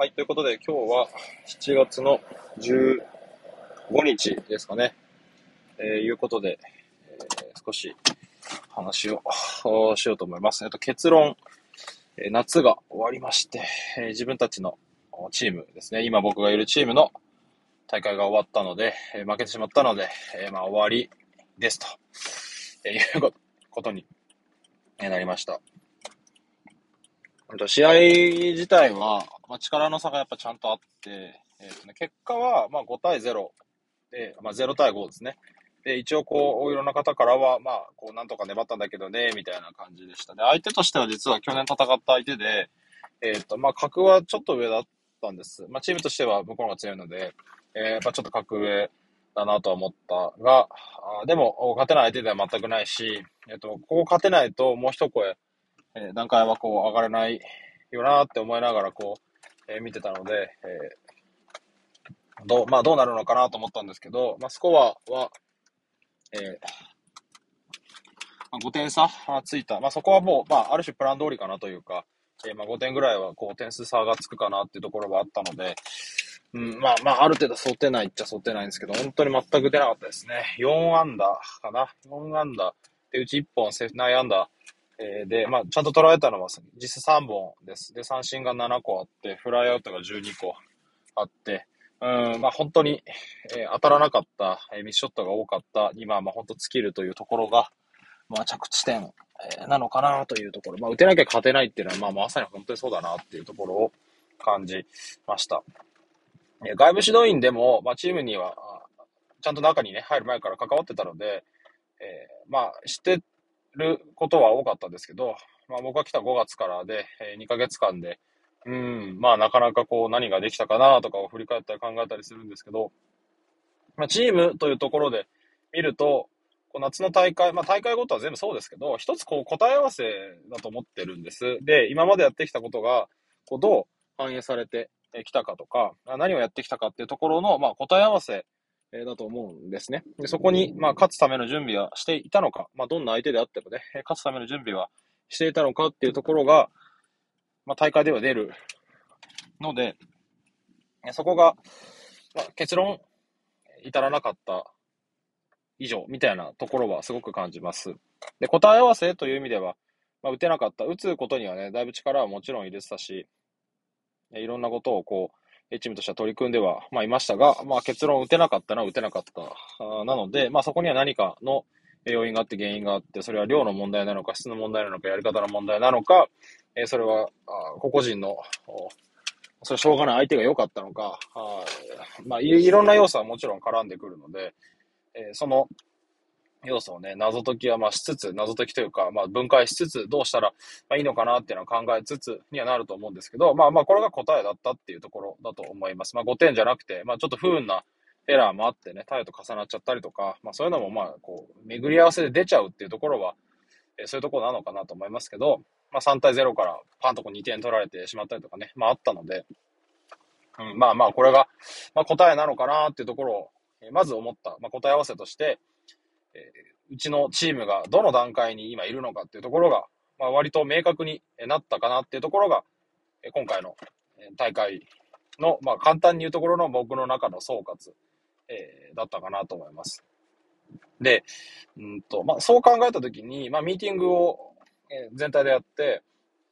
はい、ということで今日は7月の15日ですかね。えー、いうことで、えー、少し話をしようと思います。えっと、結論、え、夏が終わりまして、え、自分たちのチームですね、今僕がいるチームの大会が終わったので、え、負けてしまったので、え、まあ終わりですと、え、いうことになりました。試合自体は、まあ、力の差がやっぱちゃんとあって、えーとね、結果はまあ5対0で、まあ、0対5ですね。で、一応こう、いろんな方からは、まあ、こう、なんとか粘ったんだけどね、みたいな感じでした。で、相手としては実は去年戦った相手で、えっ、ー、と、まあ、格はちょっと上だったんです。まあ、チームとしては向こうのが強いので、えー、やっぱちょっと格上だなとは思ったが、あでも、勝てない相手では全くないし、えっ、ー、と、ここ勝てないともう一声、えー、段階はこう上がれないよなって思いながらこう、えー、見てたので、えー、どう、まあどうなるのかなと思ったんですけど、まあスコアは、えー、まあ、5点差ついた。まあそこはもう、まあある種プラン通りかなというか、えー、まあ5点ぐらいはこう点数差がつくかなっていうところはあったので、うん、まあまあある程度想定内っちゃ想定ないんですけど、本当に全く出なかったですね。4アンダーかな。4アンダー。で、うち1本セーフ9アンダー。えー、で、まあ、ちゃんと捉えたのは、実質3本です。で、三振が7個あって、フライアウトが12個あって、うん、まあ、本当に、えー、当たらなかった、えー、ミスショットが多かった今、まあ、本当尽きるというところが、まあ、着地点、えー、なのかなというところ。まあ、打てなきゃ勝てないっていうのは、まあ、まさに本当にそうだなっていうところを感じました。えー、外部指導員でも、まあ、チームには、ちゃんと中にね、入る前から関わってたので、えー、まあ、知ってることは多かったですけど、まあ、僕が来た5月からで、えー、2ヶ月間で、うん、まあなかなかこう何ができたかなとかを振り返ったり考えたりするんですけど、まあ、チームというところで見ると、こう夏の大会、まあ大会ごとは全部そうですけど、一つこう答え合わせだと思ってるんです。で、今までやってきたことが、こうどう反映されてきたかとか、何をやってきたかっていうところの、まあ答え合わせえだと思うんですね。でそこに、まあ、勝つための準備はしていたのか、まあ、どんな相手であってもね、勝つための準備はしていたのかっていうところが、まあ、大会では出るので、そこが、まあ、結論、至らなかった以上みたいなところはすごく感じます。で、答え合わせという意味では、まあ、打てなかった、打つことにはね、だいぶ力はもちろん入れてたし、いろんなことをこう、チームとしては取り組んでは、まあ、いましたが、まあ、結論打てなかったのは打てなかった。なので、まあ、そこには何かの要因があって原因があって、それは量の問題なのか、質の問題なのか、やり方の問題なのか、えそれは、個々人の、それしょうがない相手が良かったのか、あまあい、いろんな要素はもちろん絡んでくるので、えその要素をね、謎解きはまあしつつ、謎解きというか、まあ分解しつつ、どうしたらまあいいのかなっていうのは考えつつにはなると思うんですけど、まあまあこれが答えだったっていうところだと思います。まあ5点じゃなくて、まあちょっと不運なエラーもあってね、タイと重なっちゃったりとか、まあそういうのもまあこう、巡り合わせで出ちゃうっていうところは、え、そういうところなのかなと思いますけど、まあ3対0からパンとこう2点取られてしまったりとかね、まああったので、うん、まあまあこれが、まあ、答えなのかなっていうところを、え、まず思った、まあ、答え合わせとして、えー、うちのチームがどの段階に今いるのかっていうところが、まあ、割と明確になったかなっていうところが、今回の大会の、まあ、簡単に言うところの僕の中の総括、えー、だったかなと思います。で、うんとまあ、そう考えたときに、まあ、ミーティングを、全体でやって、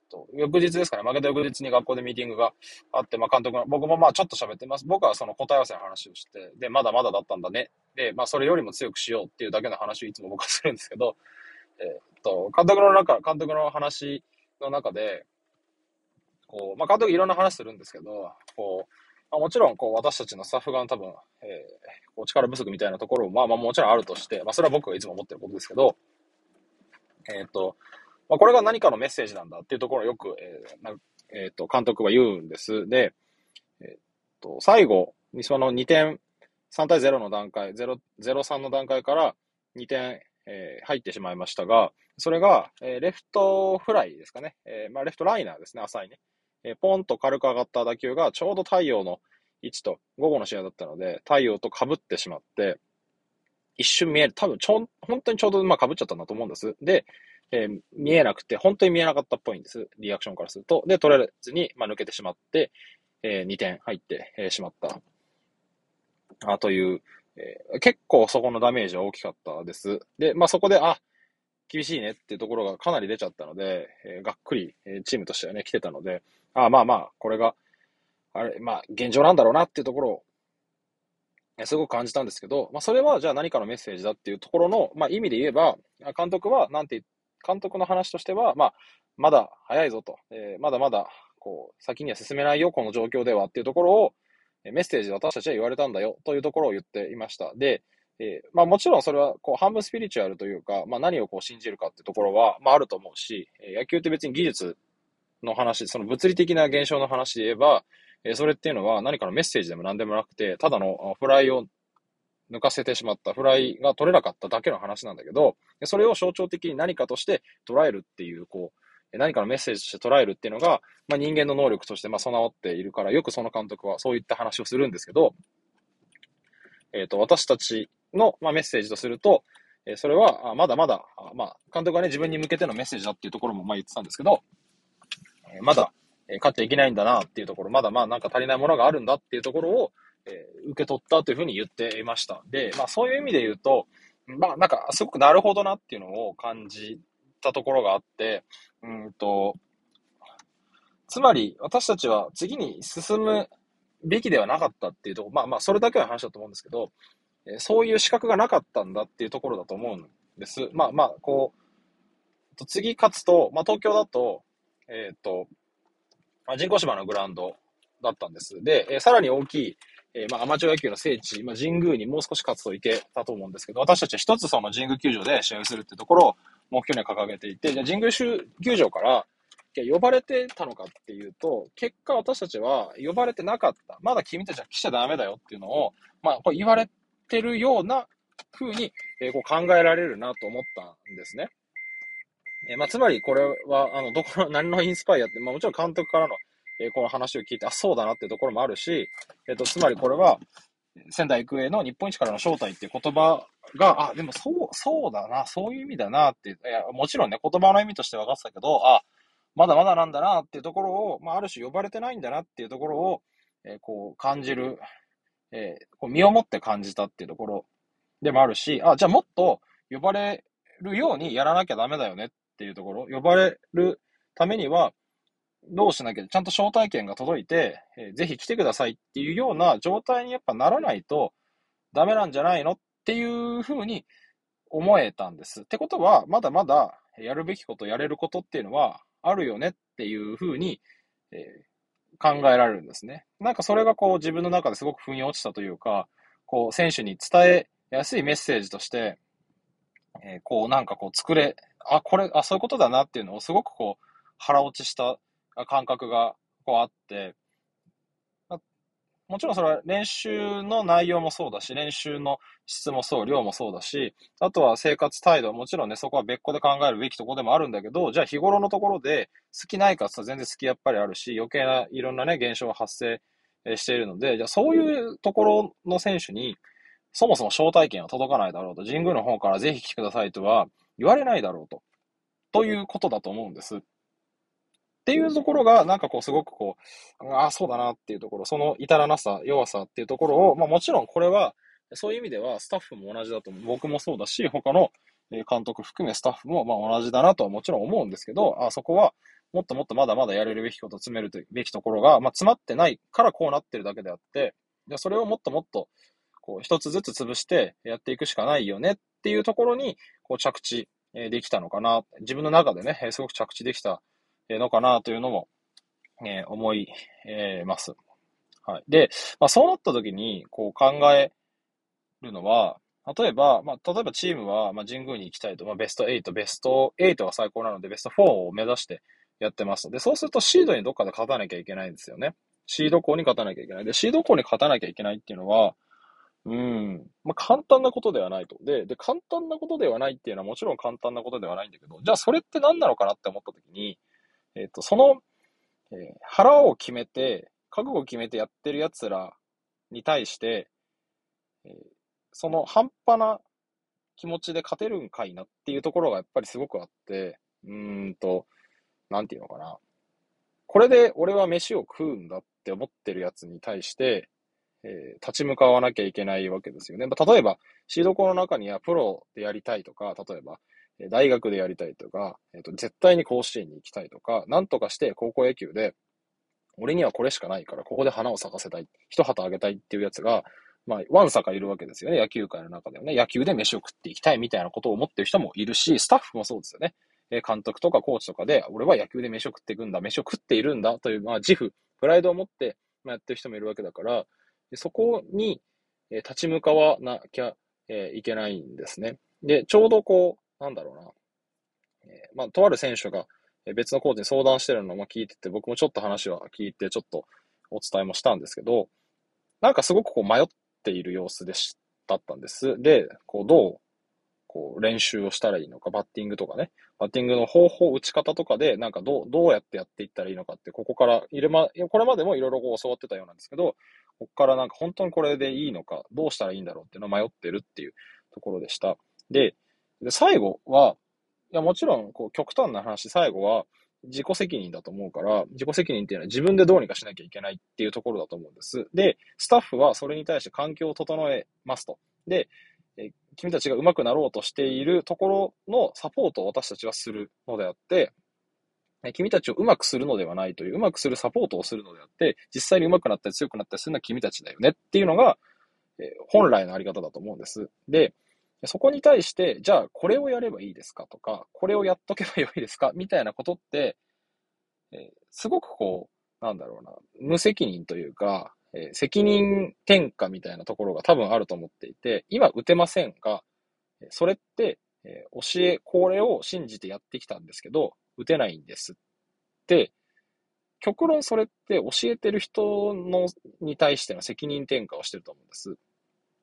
と、翌日ですかね、負けた翌日に学校でミーティングがあって、まあ監督の、僕もまあちょっと喋ってます。僕はその答え合わせの話をして、で、まだまだだったんだね。で、まあそれよりも強くしようっていうだけの話をいつも僕はするんですけど、えー、っと、監督の中、監督の話の中で、こう、まあ監督いろんな話するんですけど、こう、まあ、もちろん、こう、私たちのスタッフ側の多分、えー、こう力不足みたいなところも、まあまあもちろんあるとして、まあそれは僕がいつも思ってることですけど、えー、っと、まあ、これが何かのメッセージなんだっていうところをよく、えーえー、と監督は言うんです。で、えー、と最後にその2点、3対0の段階、0、0-3の段階から2点、えー、入ってしまいましたが、それが、えー、レフトフライですかね。えー、まあ、レフトライナーですね、浅いね。えー、ポンと軽く上がった打球がちょうど太陽の位置と午後の試合だったので、太陽と被ってしまって、一瞬見える。多分ちょ、本当にちょうどまあ被っちゃったんだと思うんです。で、えー、見えなくて、本当に見えなかったっぽいんです。リアクションからすると。で、取れずに、まあ、抜けてしまって、えー、2点入ってえしまった。あという、えー、結構そこのダメージは大きかったです。で、まあそこで、あ、厳しいねっていうところがかなり出ちゃったので、えー、がっくり、えー、チームとしてはね、来てたので、あまあまあ、これが、あれ、まあ、現状なんだろうなっていうところを、えすごく感じたんですけど、まあ、それはじゃあ何かのメッセージだっていうところの、まあ、意味で言えば、監督は、なんて言って、監督の話としては、まあ、まだ早いぞと、えー、まだまだ、こう、先には進めないよ、この状況ではっていうところを、メッセージで私たちは言われたんだよというところを言っていました。で、えー、まあもちろんそれはこう半分スピリチュアルというか、まあ何をこう信じるかっていうところは、まああると思うし、野球って別に技術の話、その物理的な現象の話で言えば、え、それっていうのは何かのメッセージでも何でもなくて、ただのフライを抜かせてしまった、フライが取れなかっただけの話なんだけど、それを象徴的に何かとして捉えるっていう、こう、何かのメッセージとして捉えるっていうのが、まあ、人間の能力としてまあ備わっているから、よくその監督はそういった話をするんですけど、えっ、ー、と、私たちの、まあ、メッセージとすると、えー、それは、あまだまだ、あまあ、監督がね、自分に向けてのメッセージだっていうところも、まあ、言ってたんですけど、えー、まだ、え勝っちゃいけないんだなっていうところ、まだまあ、なんか足りないものがあるんだっていうところを、え受け取ったというふうに言っていました。で、まあ、そういう意味で言うと、まあ、なんか、すごくなるほどなっていうのを感じたところがあって、うんと、つまり、私たちは次に進むべきではなかったっていうところ、まあまあ、それだけの話だと思うんですけど、そういう資格がなかったんだっていうところだと思うんです。まあまあ、こう、次勝つと、まあ東京だと、えっ、ー、と、ま、人工芝のグラウンドだったんです。で、えさらに大きい、えー、まあアマチュア野球の聖地、まあ神宮にもう少し勝つといけたと思うんですけど、私たちは一つその神宮球場で試合をするってところを目標には掲げていて、じゃあ神宮球場から、呼ばれてたのかっていうと、結果私たちは呼ばれてなかった。まだ君たちは来ちゃダメだよっていうのを、まあ、これ言われてるような風に、えー、こう考えられるなと思ったんですね。えー、まあ、つまりこれは、あの、どこの、何のインスパイアって、まあ、もちろん監督からの、え、この話を聞いて、あ、そうだなっていうところもあるし、えっ、と、つまりこれは、仙台育英の日本一からの正体っていう言葉が、あ、でもそう、そうだな、そういう意味だなって、いや、もちろんね、言葉の意味として分かってたけど、あ、まだまだなんだなっていうところを、まあ、ある種呼ばれてないんだなっていうところを、えー、こう感じる、えー、こう身をもって感じたっていうところでもあるし、あ、じゃあもっと呼ばれるようにやらなきゃダメだよねっていうところ、呼ばれるためには、どうしなきゃ、ちゃんと招待券が届いて、えー、ぜひ来てくださいっていうような状態にやっぱならないとダメなんじゃないのっていうふうに思えたんです。ってことは、まだまだやるべきこと、やれることっていうのはあるよねっていうふうに、え考えられるんですね。なんかそれがこう自分の中ですごく腑に落ちたというか、こう選手に伝えやすいメッセージとして、えー、こうなんかこう作れ、あ、これ、あ、そういうことだなっていうのをすごくこう腹落ちした感覚がこうあって、もちろんそれは練習の内容もそうだし、練習の質もそう、量もそうだし、あとは生活態度、もちろんね、そこは別個で考えるべきところでもあるんだけど、じゃあ日頃のところで好きないかって全然好きやっぱりあるし、余計ないろんなね、現象が発生しているので、じゃあそういうところの選手に、そもそも招待券は届かないだろうと、神宮の方からぜひ来てくださいとは言われないだろうと、ということだと思うんです。っていうところが、なんかこう、すごくこう、ああ、そうだなっていうところ、その至らなさ、弱さっていうところを、まあもちろんこれは、そういう意味ではスタッフも同じだと思う。僕もそうだし、他の監督含めスタッフもまあ同じだなとはもちろん思うんですけど、あそこはもっともっとまだまだやれるべきこと、詰めるべきところが、まあ、詰まってないからこうなってるだけであって、それをもっともっと、こう、一つずつ潰してやっていくしかないよねっていうところに、こう、着地できたのかな。自分の中でね、すごく着地できたのかなというのも、えー、思い、え、ます。はい。で、まあ、そうなった時に、こう考えるのは、例えば、まあ、例えばチームは、まあ、神宮に行きたいと、まあ、ベスト8、ベスト8が最高なので、ベスト4を目指してやってます。で、そうするとシードにどっかで勝たなきゃいけないんですよね。シード校に勝たなきゃいけない。で、シード校に勝たなきゃいけないっていうのは、うん、まあ、簡単なことではないと。で、で、簡単なことではないっていうのはもちろん簡単なことではないんだけど、じゃあそれって何なのかなって思った時に、えっ、ー、と、その、えー、腹を決めて、覚悟を決めてやってる奴らに対して、えー、その半端な気持ちで勝てるんかいなっていうところがやっぱりすごくあって、うーんと、なんていうのかな。これで俺は飯を食うんだって思ってるやつに対して、えー、立ち向かわなきゃいけないわけですよね。まあ、例えば、シード校の中にはプロでやりたいとか、例えば、大学でやりたいとか、えっ、と、絶対に甲子園に行きたいとか、なんとかして高校野球で、俺にはこれしかないから、ここで花を咲かせたい、一旗あげたいっていうやつが、まあ、ワンサかいるわけですよね。野球界の中ではね。野球で飯を食っていきたいみたいなことを思ってる人もいるし、スタッフもそうですよね。え監督とかコーチとかで、俺は野球で飯を食っていくんだ、飯を食っているんだという、まあ、自負、プライドを持って、まあ、やってる人もいるわけだから、そこに、え立ち向かわなきゃ、えいけないんですね。で、ちょうどこう、なんだろうな。えまあ、とある選手が別のコーチに相談してるのも聞いてて、僕もちょっと話は聞いて、ちょっとお伝えもしたんですけど、なんかすごくこう迷っている様子でし、だったんです。で、こう、どうこう、練習をしたらいいのか、バッティングとかね、バッティングの方法、打ち方とかで、なんかどう、どうやってやっていったらいいのかって、ここから、いれま、これまでもいろいろこう教わってたようなんですけど、ここからなんか本当にこれでいいのか、どうしたらいいんだろうっていうのを迷ってるっていうところでした。で、で最後は、いや、もちろん、こう、極端な話、最後は、自己責任だと思うから、自己責任っていうのは自分でどうにかしなきゃいけないっていうところだと思うんです。で、スタッフはそれに対して環境を整えますと。で、え君たちが上手くなろうとしているところのサポートを私たちはするのであって、君たちを上手くするのではないという、上手くするサポートをするのであって、実際に上手くなったり強くなったりするのは君たちだよねっていうのが、え本来のあり方だと思うんです。で、そこに対して、じゃあこれをやればいいですかとか、これをやっとけばよいですかみたいなことって、えすごくこう、なんだろうな、無責任というか、え、責任転嫁みたいなところが多分あると思っていて、今打てませんが、それって、え、教え、これを信じてやってきたんですけど、打てないんですって、極論それって教えてる人のに対しての責任転嫁をしてると思うんです。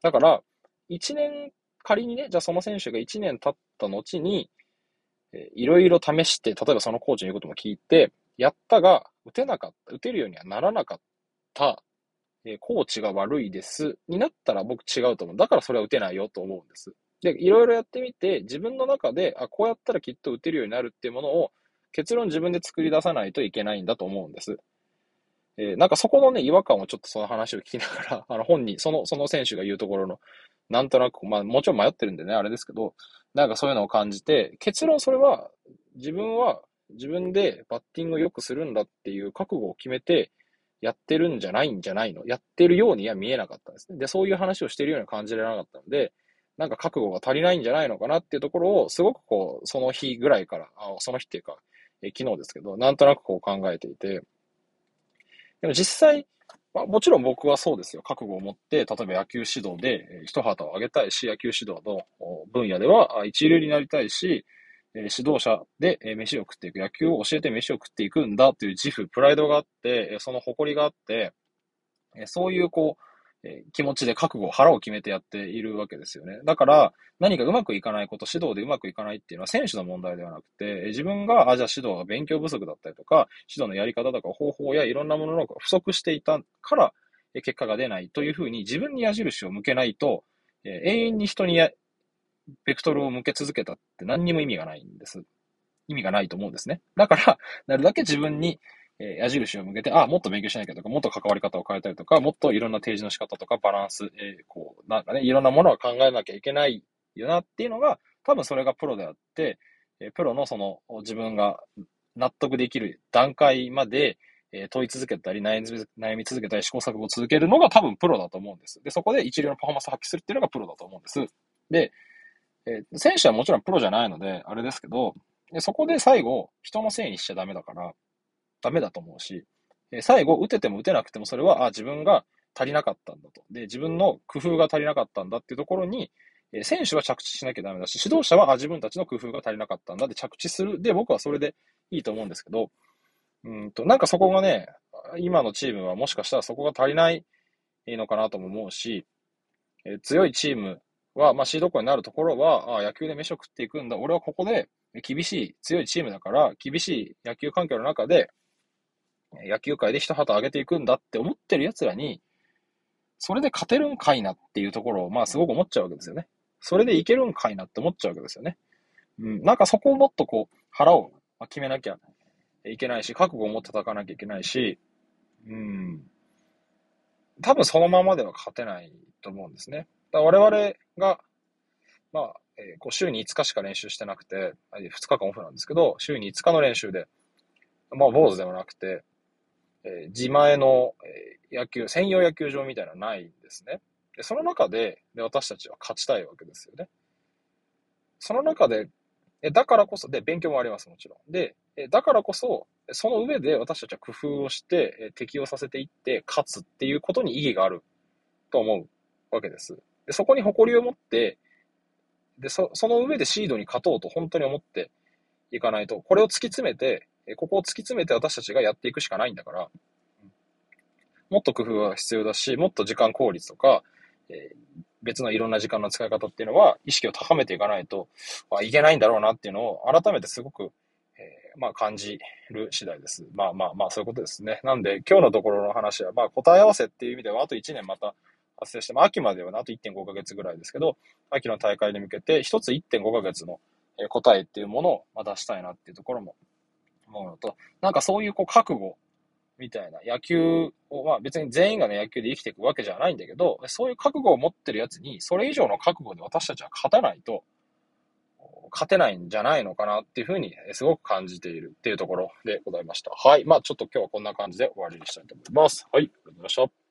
だから、一年、仮にね、じゃあその選手が一年経った後に、いろいろ試して、例えばそのコーチの言うことも聞いて、やったが、打てなかった、打てるようにはならなかったえコーチが悪いです、になったら僕違うと思う。だからそれは打てないよと思うんです。で、いろいろやってみて、自分の中で、あ、こうやったらきっと打てるようになるっていうものを、結論自分で作り出さないといけないんだと思うんです。えー、なんかそこのね、違和感をちょっとその話を聞きながら、あの本人、その、その選手が言うところの、なんとなく、まあもちろん迷ってるんでね、あれですけど、なんかそういうのを感じて、結論それは、自分は自分でバッティングを良くするんだっていう覚悟を決めて、やってるんじゃないんじゃないのやってるようには見えなかったんですね。で、そういう話をしてるように感じられなかったので、なんか覚悟が足りないんじゃないのかなっていうところを、すごくこう、その日ぐらいから、あその日っていうか、え昨日ですけど、なんとなくこう考えていて、でも実際、まあ、もちろん僕はそうですよ。覚悟を持って、例えば野球指導で一旗を上げたいし、野球指導の分野では一流になりたいし、指導者で、飯を食っていく、野球を教えて飯を食っていくんだという自負、プライドがあって、その誇りがあって、そういうこう、え気持ちで覚悟、腹を決めてやっているわけですよね。だから、何かうまくいかないこと、指導でうまくいかないっていうのは選手の問題ではなくて、自分が、あ、じゃあ指導が勉強不足だったりとか、指導のやり方とか方法やいろんなものの不足していたから、結果が出ないというふうに自分に矢印を向けないと、え永遠に人にベクトルを向け続けたって何にも意味がないんです。意味がないと思うんですね。だから、なるだけ自分に、え、矢印を向けて、あ、もっと勉強しなきゃとか、もっと関わり方を変えたりとか、もっといろんな提示の仕方とか、バランス、えー、こう、なんかね、いろんなものを考えなきゃいけないよなっていうのが、多分それがプロであって、え、プロのその、自分が納得できる段階まで、え問い続けたり悩み、続けたり試行錯誤を続けるのが多分プロだと思うんです。で、そこで一流のパフォーマンスを発揮するっていうのがプロだと思うんです。で、えー、選手はもちろんプロじゃないので、あれですけど、でそこで最後、人のせいにしちゃダメだから、ダメだと思うし、最後、打てても打てなくても、それは、あ、自分が足りなかったんだと。で、自分の工夫が足りなかったんだっていうところに、選手は着地しなきゃダメだし、指導者は、あ、自分たちの工夫が足りなかったんだで着地する。で、僕はそれでいいと思うんですけど、うんと、なんかそこがね、今のチームはもしかしたらそこが足りないのかなとも思うし、え強いチームは、まあ、シード校になるところは、あ野球で飯を食っていくんだ。俺はここで厳しい、強いチームだから、厳しい野球環境の中で、野球界で一旗上げていくんだって思ってる奴らに、それで勝てるんかいなっていうところを、まあ、すごく思っちゃうわけですよね。それでいけるんかいなって思っちゃうわけですよね。うん、なんかそこをもっとこう、腹を決めなきゃいけないし、覚悟を持って戦わなきゃいけないし、うん、多分そのままでは勝てないと思うんですね。だ我々が、まあ、えー、こう週に5日しか練習してなくて、2日間オフなんですけど、週に5日の練習で、まあ、坊主ではなくて、えー、自前の、え、野球、専用野球場みたいなのはないんですね。で、その中でで、私たちは勝ちたいわけですよね。その中で、えだからこそ、で、勉強もあります、もちろん。で、えだからこそ、その上で私たちは工夫をして、え適用させていって、勝つっていうことに意義があると思うわけです。で、そこに誇りを持って、で、そ、その上でシードに勝とうと本当に思っていかないと、これを突き詰めて、ここを突き詰めて私たちがやっていくしかないんだから、もっと工夫が必要だし、もっと時間効率とか、えー、別のいろんな時間の使い方っていうのは、意識を高めていかないと、あ、いけないんだろうなっていうのを改めてすごく、えー、まあ感じる次第です。まあまあまあそういうことですね。なんで今日のところの話は、まあ答え合わせっていう意味ではあと1年また発生して、まあ秋まではあと1.5ヶ月ぐらいですけど、秋の大会に向けて一つ1.5ヶ月の答えっていうものをま出したいなっていうところも思うのと、なんかそういうこう覚悟みたいな野球を、まあ別に全員がね野球で生きていくわけじゃないんだけど、そういう覚悟を持ってるやつに、それ以上の覚悟で私たちは勝たないと、勝てないんじゃないのかなっていうふうにすごく感じているっていうところでございました。はい。まあちょっと今日はこんな感じで終わりにしたいと思います。はい。ありがとうございました。